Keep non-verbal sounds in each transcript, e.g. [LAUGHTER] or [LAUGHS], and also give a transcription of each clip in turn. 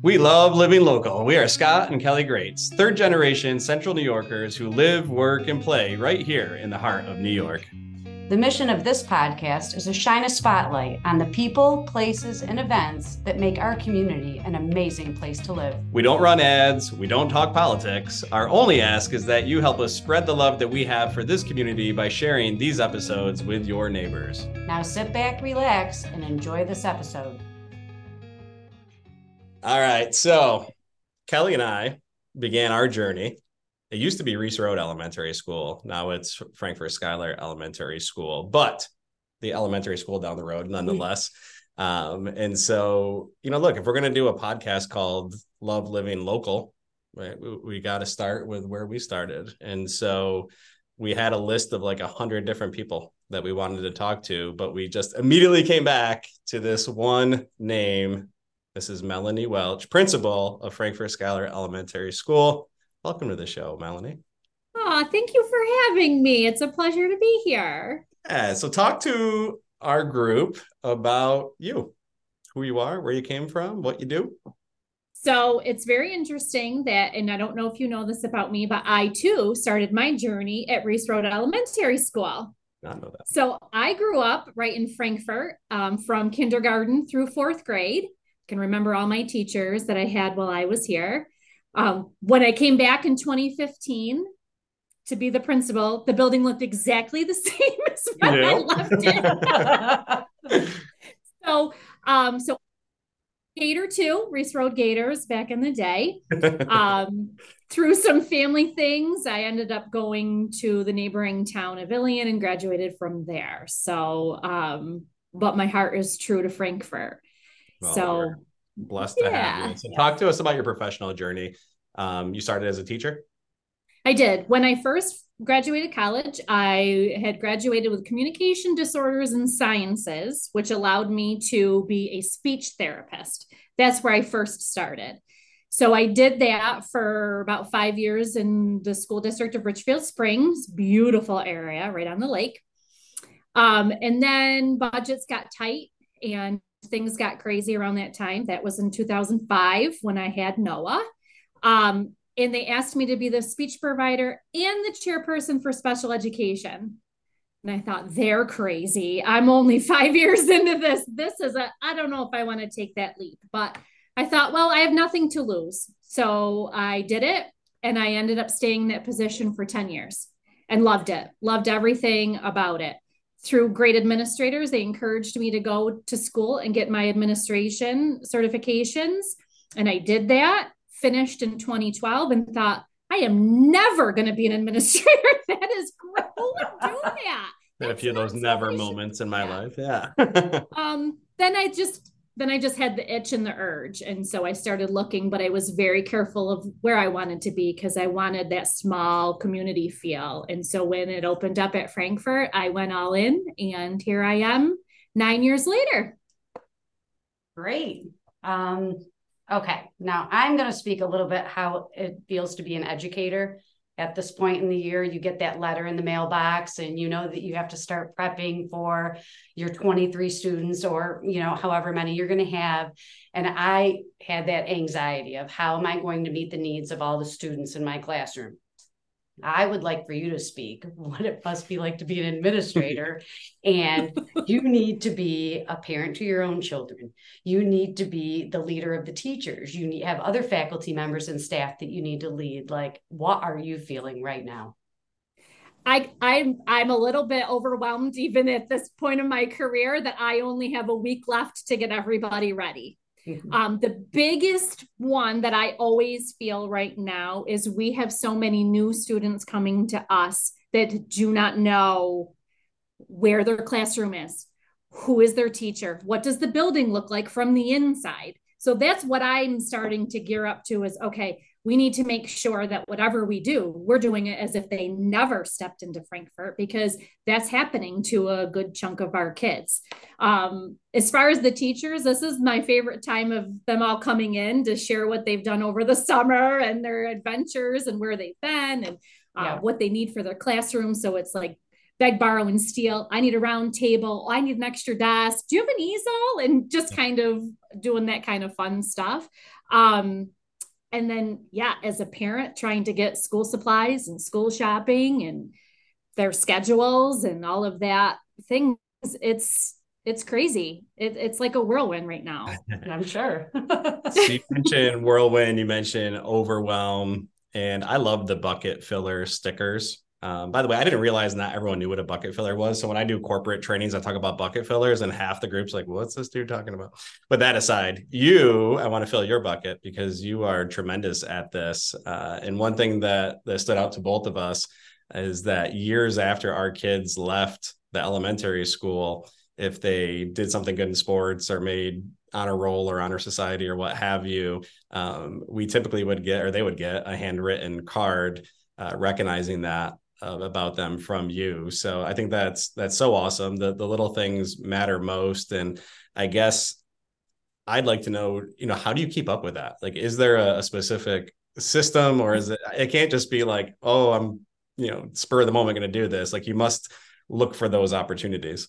We love living local. We are Scott and Kelly Grates, third generation Central New Yorkers who live, work, and play right here in the heart of New York. The mission of this podcast is to shine a spotlight on the people, places, and events that make our community an amazing place to live. We don't run ads, we don't talk politics. Our only ask is that you help us spread the love that we have for this community by sharing these episodes with your neighbors. Now sit back, relax, and enjoy this episode. All right. So Kelly and I began our journey. It used to be Reese Road Elementary School. Now it's Frankfort Schuyler Elementary School, but the elementary school down the road nonetheless. Um, and so, you know, look, if we're going to do a podcast called Love Living Local, right, we, we got to start with where we started. And so we had a list of like a hundred different people that we wanted to talk to, but we just immediately came back to this one name this is Melanie Welch, principal of Frankfort Schuyler Elementary School. Welcome to the show, Melanie. Oh, thank you for having me. It's a pleasure to be here. Yeah, so talk to our group about you, who you are, where you came from, what you do. So it's very interesting that, and I don't know if you know this about me, but I too started my journey at Reese Road Elementary School. Not know that. So I grew up right in Frankfort um, from kindergarten through fourth grade can remember all my teachers that I had while I was here. Um, when I came back in 2015 to be the principal, the building looked exactly the [LAUGHS] same as when yeah. I left it. [LAUGHS] so, um, so Gator too, Reese Road Gators back in the day. Um, through some family things, I ended up going to the neighboring town of Ilion and graduated from there. So, um, but my heart is true to Frankfort. Well, so blessed to yeah, have you. So yeah. talk to us about your professional journey. Um, you started as a teacher? I did. When I first graduated college, I had graduated with communication disorders and sciences, which allowed me to be a speech therapist. That's where I first started. So I did that for about five years in the school district of Richfield Springs, beautiful area right on the lake. Um, and then budgets got tight and things got crazy around that time. That was in 2005 when I had Noah. Um, and they asked me to be the speech provider and the chairperson for special education. And I thought, they're crazy. I'm only [LAUGHS] five years into this. This is a, I don't know if I want to take that leap, but I thought, well, I have nothing to lose. So I did it. And I ended up staying in that position for 10 years and loved it, loved everything about it through great administrators, they encouraged me to go to school and get my administration certifications. And I did that, finished in 2012, and thought, I am never going to be an administrator. [LAUGHS] that is great. Who would do that? Had a few of those never moments in my life. Yeah. [LAUGHS] um, then I just then I just had the itch and the urge. And so I started looking, but I was very careful of where I wanted to be because I wanted that small community feel. And so when it opened up at Frankfort, I went all in, and here I am nine years later. Great. Um, okay. Now I'm going to speak a little bit how it feels to be an educator at this point in the year you get that letter in the mailbox and you know that you have to start prepping for your 23 students or you know however many you're going to have. And i had that anxiety of how am i going to meet the needs of all the students in my classroom I would like for you to speak [LAUGHS] what it must be like to be an [LAUGHS] administrator. and you need to be a parent to your own children. You need to be the leader of the teachers. You need have other faculty members and staff that you need to lead. Like, what are you feeling right now? I, I'm I'm a little bit overwhelmed even at this point in my career that I only have a week left to get everybody ready. Mm-hmm. Um, the biggest one that I always feel right now is we have so many new students coming to us that do not know where their classroom is, who is their teacher, what does the building look like from the inside. So that's what I'm starting to gear up to is okay, we need to make sure that whatever we do, we're doing it as if they never stepped into Frankfort because that's happening to a good chunk of our kids. Um, as far as the teachers, this is my favorite time of them all coming in to share what they've done over the [LAUGHS] summer and their adventures and where they've been and uh, yeah. what they need for their classroom. So it's like beg, borrow, and steal. I need a round table. Oh, I need an extra desk. Do you have an easel? And just kind of doing that kind of fun stuff. Um, and then, yeah, as a parent, trying to get school supplies and school shopping and their schedules and all of that things, it's it's crazy. It, it's like a whirlwind right now. [LAUGHS] I'm sure. so you mentioned whirlwind, you mentioned overwhelm, and I love the bucket filler stickers. Um, by the way, I didn't realize not everyone knew what a bucket filler was. So when I do corporate trainings, I talk about bucket fillers, and half the group's like, "What's this dude talking about?" But that aside, you, I want to fill your bucket because you are tremendous at this. Uh, and one thing that that stood out to both of us is that years after our kids left the elementary school, if they did something good in sports or made honor roll or honor society or what have you, um, we typically would get or they would get a handwritten card uh, recognizing that uh, about them from you. So I think that's that's so awesome. The the little things matter most, and I guess I'd like to know, you know, how do you keep up with that? Like, is there a, a specific system, or is it? It can't just be like, oh, I'm you know spur of the moment going to do this. Like, you must look for those opportunities.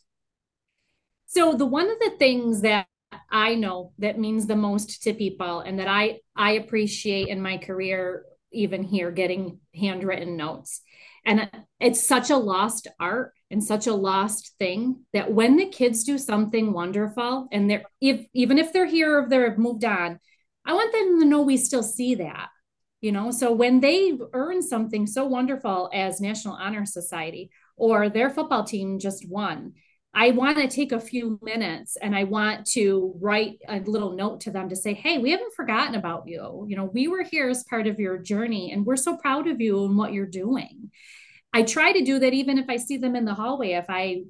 So the one of the things that I know that means the most to people and that I I appreciate in my career even here getting handwritten notes and it's such a lost art and such a lost thing that when the kids do something wonderful and they're if even if they're here or they've moved on i want them to know we still see that you know so when they earn something so wonderful as national honor society or their football team just won I want to take a few minutes and I want to write a little note to them to say, Hey, we haven't forgotten about you. You know, we were here as part of your journey and we're so proud of you and what you're doing. I try to do that even if I see them in the hallway, if I,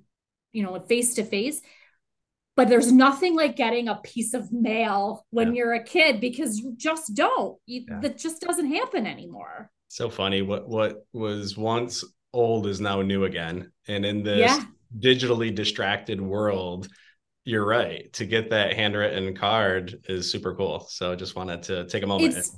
you know, face to face. But there's nothing like getting a piece of mail when yeah. you're a kid because you just don't. You, yeah. That just doesn't happen anymore. So funny. What what was once old is now new again. And in this yeah digitally distracted world, you're right. To get that handwritten card is super cool. So I just wanted to take a moment. It's,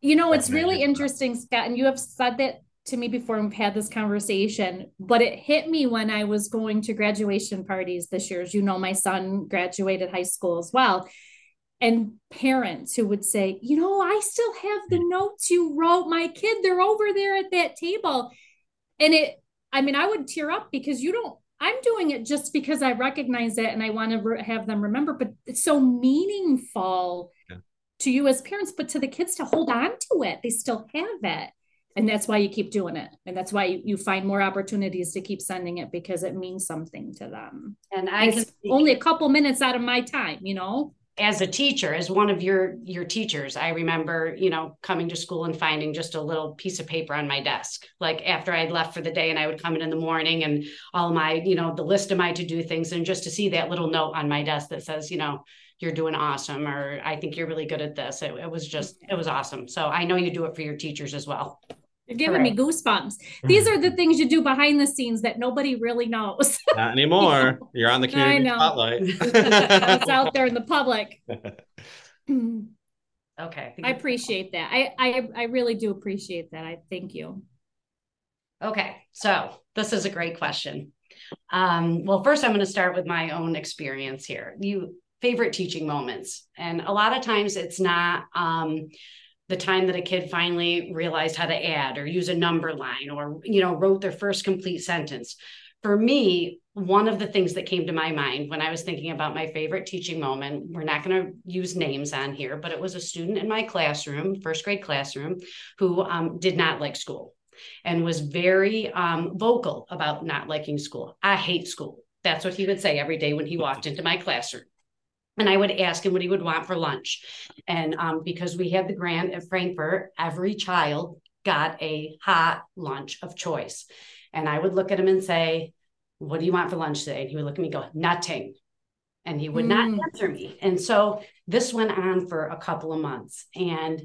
you know, it's really interesting, Scott, and you have said that to me before we've had this conversation, but it hit me when I was going to graduation parties this year. As you know, my son graduated high school as well. And parents who would say, you know, I still have the notes you wrote my kid. They're over there at that table. And it, I mean, I would tear up because you don't I'm doing it just because I recognize it and I want to re- have them remember, but it's so meaningful yeah. to you as parents, but to the kids to hold on to it. They still have it. And that's why you keep doing it. And that's why you, you find more opportunities to keep sending it because it means something to them. And I only a couple minutes out of my time, you know? as a teacher as one of your your teachers i remember you know coming to school and finding just a little piece of paper on my desk like after i'd left for the day and i would come in in the morning and all my you know the list of my to do things and just to see that little note on my desk that says you know you're doing awesome or i think you're really good at this it, it was just it was awesome so i know you do it for your teachers as well you're giving me goosebumps. These are the things you do behind the scenes that nobody really knows. [LAUGHS] Not anymore. You're on the community spotlight. [LAUGHS] it's out there in the public. [LAUGHS] [CLEARS THROAT] okay. I appreciate that. I, I I really do appreciate that. I thank you. Okay. So this is a great question. Um, well, first I'm going to start with my own experience here. You favorite teaching moments. And a lot of times it's not um, the time that a kid finally realized how to add or use a number line or you know wrote their first complete sentence. For me one of the things that came to my mind when i was thinking about my favorite teaching moment we're not going to use names on here but it was a student in my classroom first grade classroom who um, did not like school and was very um, vocal about not liking school. I hate school. That's what he would say every day when he walked [LAUGHS] into my classroom and I would ask him what he would want for lunch. And um, because we had the grant at Frankfort, every child got a hot lunch of choice. And I would look at him and say, What do you want for lunch today? And he would look at me go, Nothing. And he would mm. not hmm. answer me. And so this went on for a couple of months. And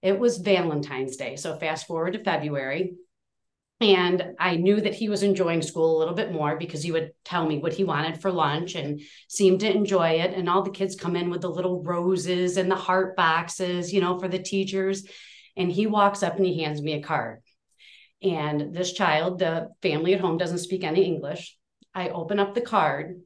it was Valentine's Day. So fast forward to February. And I knew that he was enjoying school a little bit more because he would tell me what he wanted for lunch and seemed to enjoy it. And all the kids come in with the little roses and the heart boxes, you know, for the teachers. And he walks up and he hands me a card. And this child, the family at home doesn't speak any English. I open up the card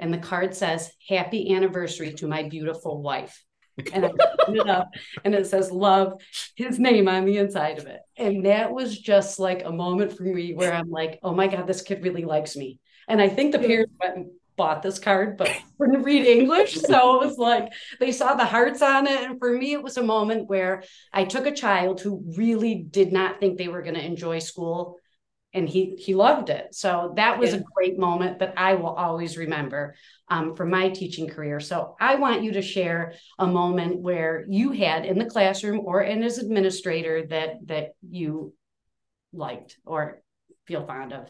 and the card says, Happy anniversary to my beautiful wife. And I opened it up and it says love, his name on the inside of it. And that was just like a moment for me where I'm like, oh my God, this kid really likes me. And I think the parents went and bought this card, but [LAUGHS] couldn't read English. So it was like they saw the hearts on it. And for me, it was a moment where I took a child who really did not think they were going to enjoy school and he he loved it. So that was a great moment that I will always remember um, from my teaching career. So I want you to share a moment where you had in the classroom or in as administrator that that you liked or feel fond of.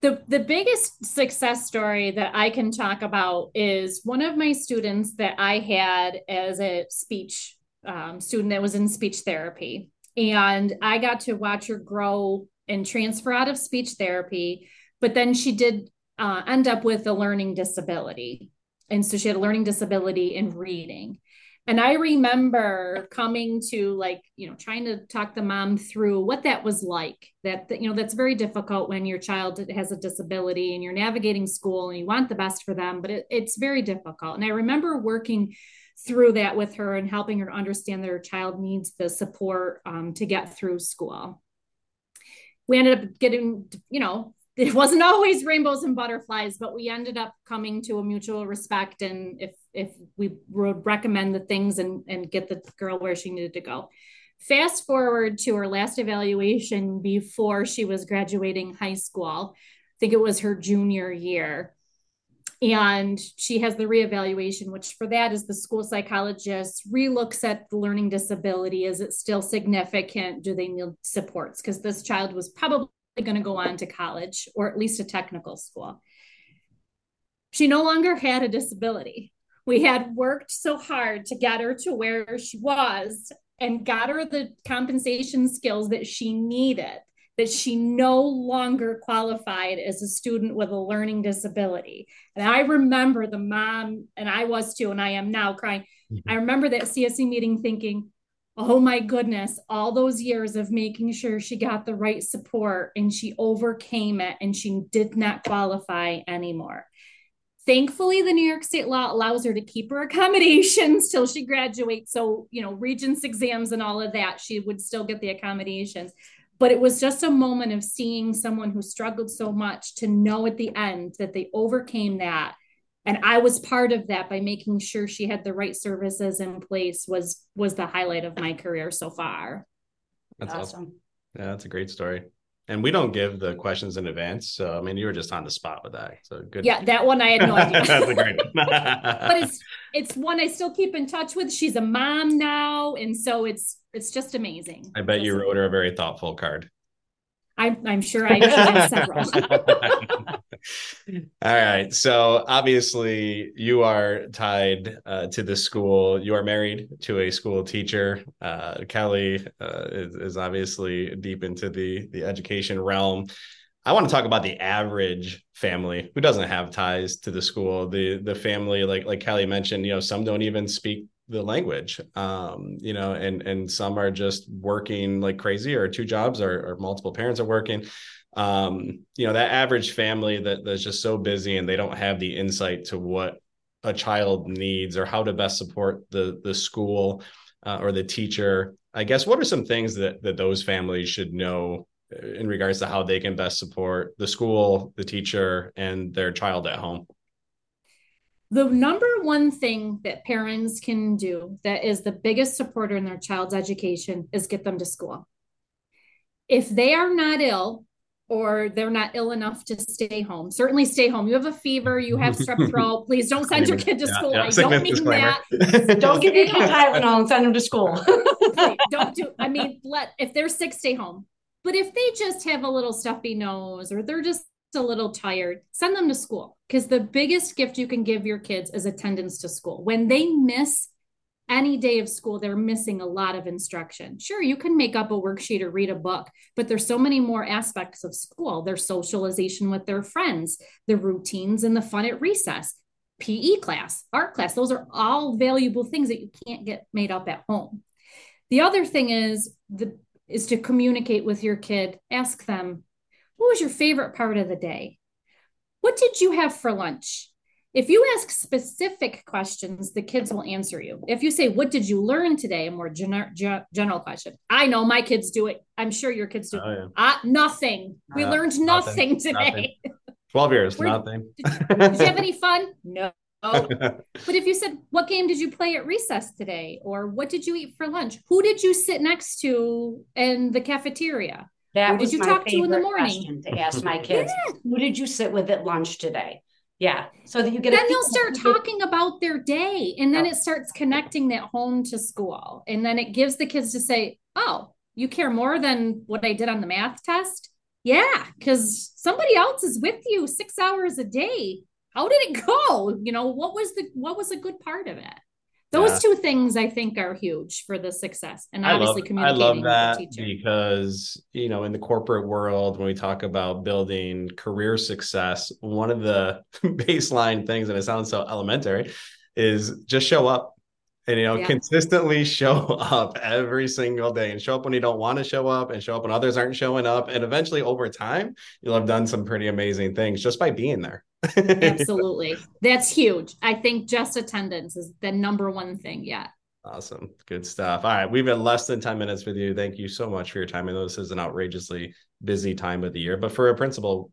The, the biggest success story that I can talk about is one of my students that I had as a speech um, student that was in speech therapy. And I got to watch her grow and transfer out of speech therapy. But then she did uh, end up with a learning disability. And so she had a learning disability in reading. And I remember coming to like, you know, trying to talk the mom through what that was like. That, that, you know, that's very difficult when your child has a disability and you're navigating school and you want the best for them, but it, it's very difficult. And I remember working through that with her and helping her understand that her child needs the support um, to get through school we ended up getting, you know, it wasn't always rainbows and butterflies, but we ended up coming to a mutual respect. And if if we would recommend the things and and get the girl where she needed to go. Fast forward to her last evaluation before she was graduating high school. I think it was her junior year and she has the reevaluation which for that is the school psychologist relooks at the learning disability. Is it still significant? Do they need supports? Because this child was probably going to go on to college or at least a technical school. She no longer had a disability. We had worked so hard to get her to where she was and got her the compensation skills that she needed that she no longer qualified as a student with a learning disability. And I remember the mom, and I was too, and I am now crying. Mm-hmm. I remember that CSE meeting thinking, oh my goodness, all those years of making sure she got the right support and she overcame it and she did not qualify anymore. Thankfully, the New York State law allows her to keep her accommodations [LAUGHS] till she graduates. So, you know, regents exams and all of that, she would still get the accommodations but it was just a moment of seeing someone who struggled so much to know at the end that they overcame that. And i was part of that by making sure she had the right services in place was was the highlight of my career so far. That's awesome, awesome. yeah that's a great story and we don't give the questions in advance. So I mean, you were just on the spot with that. So good. Yeah, that one I had no [LAUGHS] idea. That's a great one. [LAUGHS] but it's it's one I still keep in touch with. She's a mom now, and so it's it's just amazing. I bet you wrote her a very thoughtful card. I'm, I'm sure I have several. [LAUGHS] All right. So obviously, you are tied uh, to the school. You are married to a school teacher. Uh, Kelly uh, is, is, obviously deep into the the education realm. I want to talk about the average family who doesn't have ties to the school. The the family, like like Kelly mentioned, you know, some don't even speak the language um you know and and some are just working like crazy or two jobs or, or multiple parents are working. Um you know that average family that that's just so busy and they don't have the insight to what a child needs or how to best support the the school uh, or the teacher i guess what are some things that that those families should know in regards to how they can best support the school the teacher and their child at home the number one thing that parents can do that is the biggest supporter in their child's education is get them to school. If they are not ill or they're not ill enough to stay home, certainly stay home. You have a fever, you have strep [LAUGHS] throat, please don't send your kid to school. Yeah, yeah. I don't mean disclaimer. that. [LAUGHS] don't give your [LAUGHS] kid Tylenol and send them to school. don't do, I mean, let, if they're sick, stay home. But if they just have a little stuffy nose or they're just a little tired, send them to school because the biggest gift you can give your kids is attendance to school. When they miss any day of school, they're missing a lot of instruction. Sure, you can make up a worksheet or read a book, but there's so many more aspects of school their socialization with their friends, the routines, and the fun at recess, PE class, art class. Those are all valuable things that you can't get made up at home. The other thing is the is to communicate with your kid. Ask them, what was your favorite part of the day? What did you have for lunch? if you ask specific questions, the kids will answer you. If you say, What did you learn today? A more gener- general question. I know my kids do it. I'm sure your kids do. Oh, yeah. uh, nothing. We uh, learned nothing, nothing today. Nothing. 12 years, nothing. Did, did you have any fun? No. [LAUGHS] but if you said, What game did you play at recess today? Or what did you eat for lunch? Who did you sit next to in the cafeteria? That Who did you talk to in the morning? To ask my [LAUGHS] kids, yeah. Who did you sit with at lunch today? Yeah. So that you get a then they'll start talking about their day and then oh. it starts connecting that home to school. And then it gives the kids to say, Oh, you care more than what I did on the math test? Yeah, because somebody else is with you six hours a day. How did it go? You know, what was the what was a good part of it? Those yeah. two things I think are huge for the success and obviously I love, communicating. I love that because you know in the corporate world when we talk about building career success, one of the [LAUGHS] baseline things, and it sounds so elementary, is just show up. And you know, yeah. consistently show [LAUGHS] up every single day and show up when you don't want to show up and show up when others aren't showing up. And eventually over time, you'll have done some pretty amazing things just by being there. [LAUGHS] Absolutely. That's huge. I think just attendance is the number one thing. Yeah. Awesome. Good stuff. All right. We've been less than 10 minutes with you. Thank you so much for your time. I know this is an outrageously busy time of the year, but for a principal,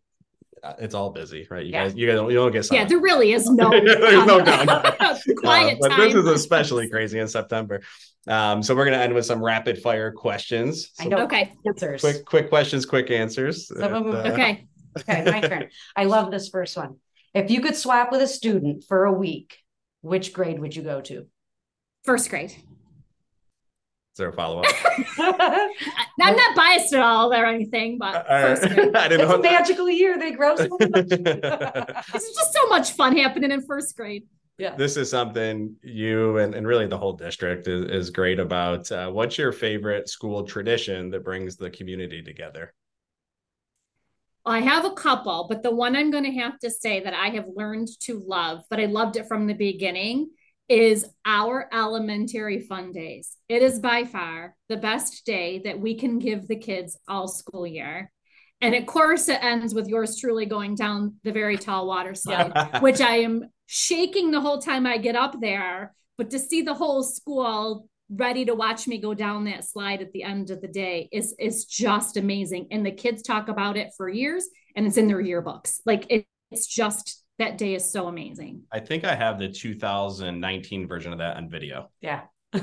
it's all busy, right? You yeah. guys, you guys don't, you don't get silent. Yeah, there really is no, [LAUGHS] There's no [LAUGHS] Quiet [LAUGHS] uh, but this is especially crazy in September. Um, so we're going to end with some rapid fire questions. I know. Okay. Answers. Quick, quick questions, quick answers. uh, okay. Okay, my turn. I love this first one. If you could swap with a student for a week, which grade would you go to? First grade. Is there a follow up? [LAUGHS] I'm not biased at all or anything, but I [LAUGHS] didn't it's know a magical year. They grow so much. [LAUGHS] It's just so much fun happening in first grade. Yeah. This is something you and, and really the whole district is, is great about. Uh, what's your favorite school tradition that brings the community together? I have a couple, but the one I'm going to have to say that I have learned to love, but I loved it from the beginning, is our elementary fun days. It is by far the best day that we can give the kids all school year. And of course, it ends with yours truly going down the very tall water slide, [LAUGHS] which I am shaking the whole time I get up there. But to see the whole school ready to watch me go down that slide at the end of the day is is just amazing and the kids talk about it for years and it's in their yearbooks like it, it's just that day is so amazing. I think i have the 2019 version of that on video. Yeah. [LAUGHS]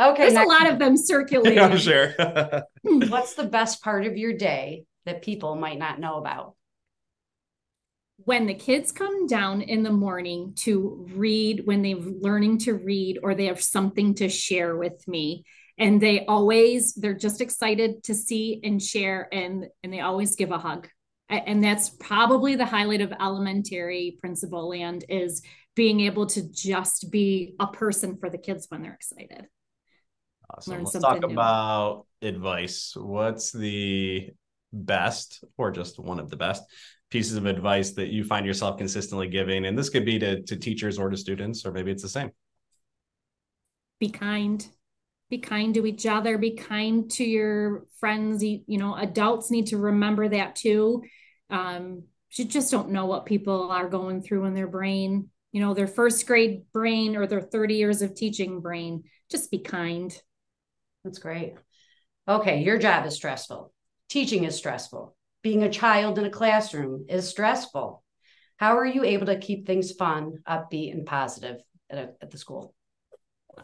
Okay there's a lot of them circulating. [LAUGHS] I'm sure. [LAUGHS] What's the best part of your day that people might not know about? When the kids come down in the morning to read when they're learning to read or they have something to share with me. And they always they're just excited to see and share and and they always give a hug and that's probably the highlight of elementary principal land is being able to just be a person for the kids when they're excited. Awesome. Learn let's talk new. about advice. What's the best or just one of the best pieces of advice that you find yourself consistently giving? And this could be to, to teachers or to students or maybe it's the same. Be kind be kind to each other be kind to your friends. You know adults need to remember that too. Um, you just don't know what people are going through in their brain. You know their first grade brain or their 30 years of teaching brain. Just be kind. That's great. Okay your job is stressful. Teaching is stressful. Being a child in a classroom is stressful. How are you able to keep things fun, upbeat, and positive at, a, at the school?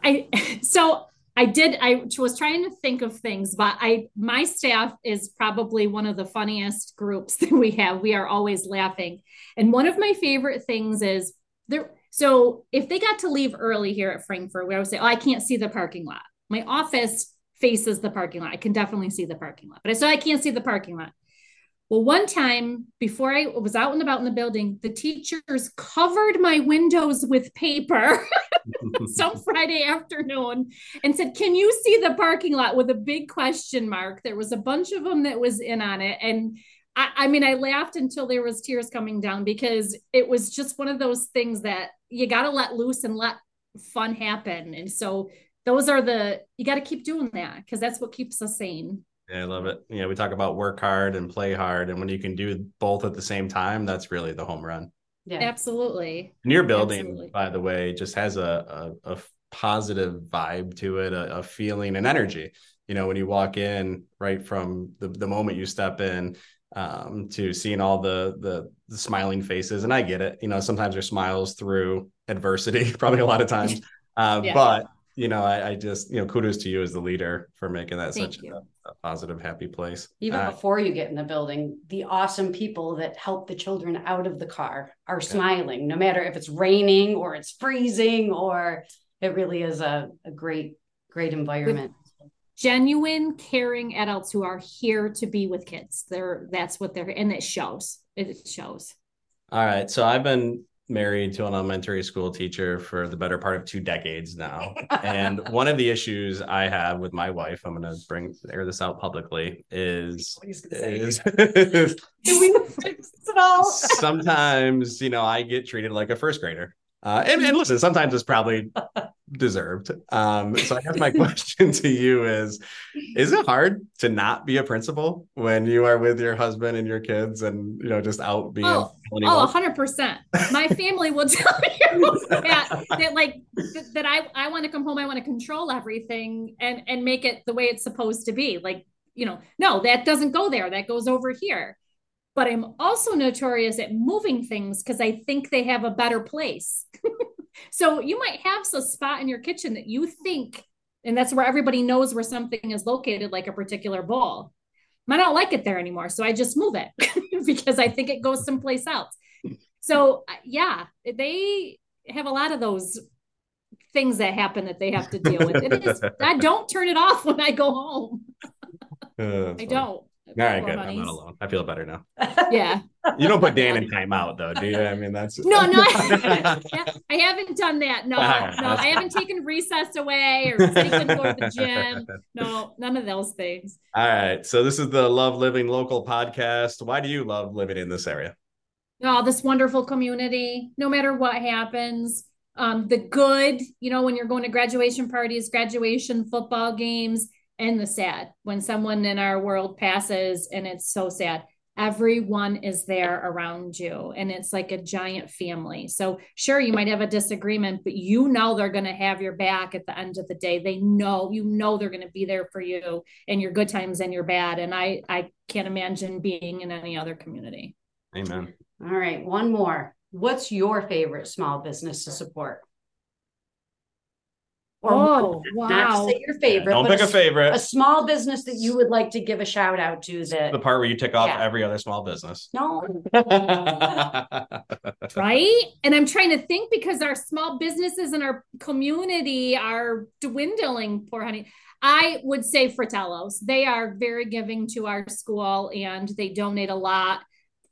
I [LAUGHS] so I did I was trying to think of things, but I my staff is probably one of the funniest groups [LAUGHS] that we have. We are always laughing. And one of my favorite things is there so if they got to leave early here at Frankfort, we always say, Oh, I can't see the parking lot. My office faces the parking lot. I can definitely see the parking lot. But I said I can't see the parking lot. Well, one time before I was out and about in the building, the teachers covered my windows with paper [LAUGHS] some [LAUGHS] Friday afternoon and said, Can you see the parking lot with a big question mark? There was a bunch of them that was in on it. And I, I mean, I laughed until there was tears coming down because it was just one of those things that you got to let loose and let fun happen. And so those are the, you got to keep doing that because that's what keeps us sane. Yeah, I love it. Yeah, we talk about work hard and play hard, and when you can do both at the same time, that's really the home run. Yeah. Absolutely. And your building, Absolutely. by the way, just has a a, a positive vibe to it, a, a feeling and energy. You know, when you walk in, right from the, the moment you step in, um, to seeing all the, the the smiling faces, and I get it. You know, sometimes there's smiles through adversity, [LAUGHS] probably a lot of times. [LAUGHS] Uh, Yeah. But you know, I, I just you know, kudos to you as the leader for making that Thank such a, a positive, happy place. Even Uh, before you get in the building, the awesome people that help the children out of the car are smiling, no matter if it's raining or it's freezing or it really is a, a great, great environment. Genuine, caring adults who are here to be with kids. They're that's what they're and it shows. It shows. All right. So I've been married to an elementary school teacher for the better part of two decades now. [LAUGHS] And one of the issues I have with my wife, I'm going to bring air this out publicly, is, is Do we fix it all? [LAUGHS] sometimes, you know, I get treated like a first grader. Uh, and, and listen, sometimes it's probably deserved. Um, so I guess my [LAUGHS] question to you is Is it hard to not be a principal when you are with your husband and your kids and, you know, just out being Oh, Oh, hundred percent. My [LAUGHS] family will tell [LAUGHS] you that, that like th- that I, I want to come home, I want to control everything and and make it the way it's supposed to be. Like, you know, no, that doesn't go there. That goes over here. But I'm also notorious at moving things because I think they have a better place. [LAUGHS] so you might have a spot in your kitchen that you think, and that's where everybody knows where something is located, like a particular bowl. I don't like it there anymore. So I just move it [LAUGHS] because I think it goes someplace else. So uh, yeah, they have a lot of those things that happen that they have to deal with. It is, I don't turn it off when I go home. [LAUGHS] Uh, I don't. All right, good. I'm not alone. I feel better now. Yeah. You don't put [LAUGHS] Dan in timeout though, do you? I mean, that's No, no, I, [LAUGHS] I haven't done that. No, no, I haven't taken recess away or taken for the gym. [LAUGHS] No, none of those things. All right. So this is the Love Living Local podcast. Why do you love living in this area? oh, this wonderful community, no matter what happens. Um, the good, you know, when you're going to graduation parties, graduation football games, and the sad when someone in our world passes and it's so sad. Everyone is there around you, and it's like a giant family. So, sure, you might have a disagreement, but you know they're going to have your back at the end of the day. They know, you know, they're going to be there for you in your good times and your bad. And I, I can't imagine being in any other community. Amen. All right, one more. What's your favorite small business to support? Or Oh, one, not wow. say your favorite, Don't pick a a, favorite. a small business that you would like to give a shout out to that. the part where you tick off Yeah. every other small business. no, [LAUGHS] right? And I'm trying to think because our small businesses in our community are dwindling, poor honey. I would say Fratello's. They are very giving to our school and they donate a lot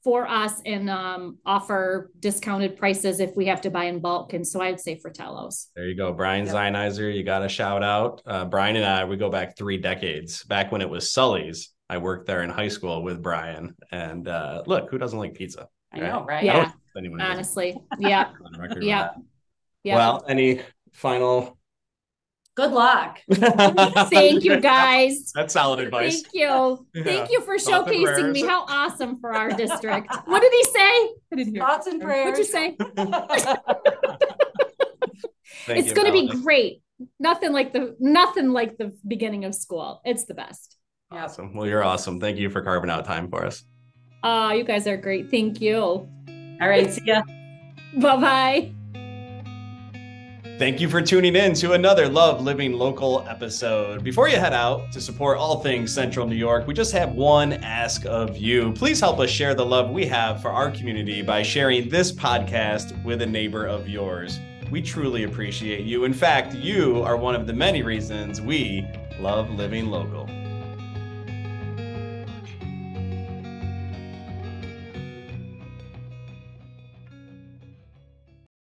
for us and um, offer discounted prices if we have to buy in bulk. And so I would say Fratello's. There you go. Brian Yep. Zionizer, you got a shout out. Uh, Brian and I, we go back three decades. Back when it was Sully's, I worked there in high school with Brian. And uh, look, who doesn't like pizza? I know, right? Yeah. I don't think anyone does. Honestly. Yeah. [LAUGHS] On the record with Yeah. that. Yeah. Well, any final? Good luck. [LAUGHS] Thank you guys. That's solid advice. Thank you. Yeah. Thank you for Thoughts showcasing me. How awesome for our district. What did he say? I didn't hear. Thoughts and prayers. What'd you say? [LAUGHS] Thank it's you, going to be great. Nothing like the nothing like the beginning of school. It's the best. Awesome. Well, you're awesome. Thank you for carving out time for us. Ah, you guys are great. Thank you. All right, see ya. Bye bye. Thank you for tuning in to another Love Living Local episode. Before you head out to support all things Central New York, we just have one ask of you. Please help us share the love we have for our community by sharing this podcast with a neighbor of yours. We truly appreciate you. In fact, you are one of the many reasons we love living local.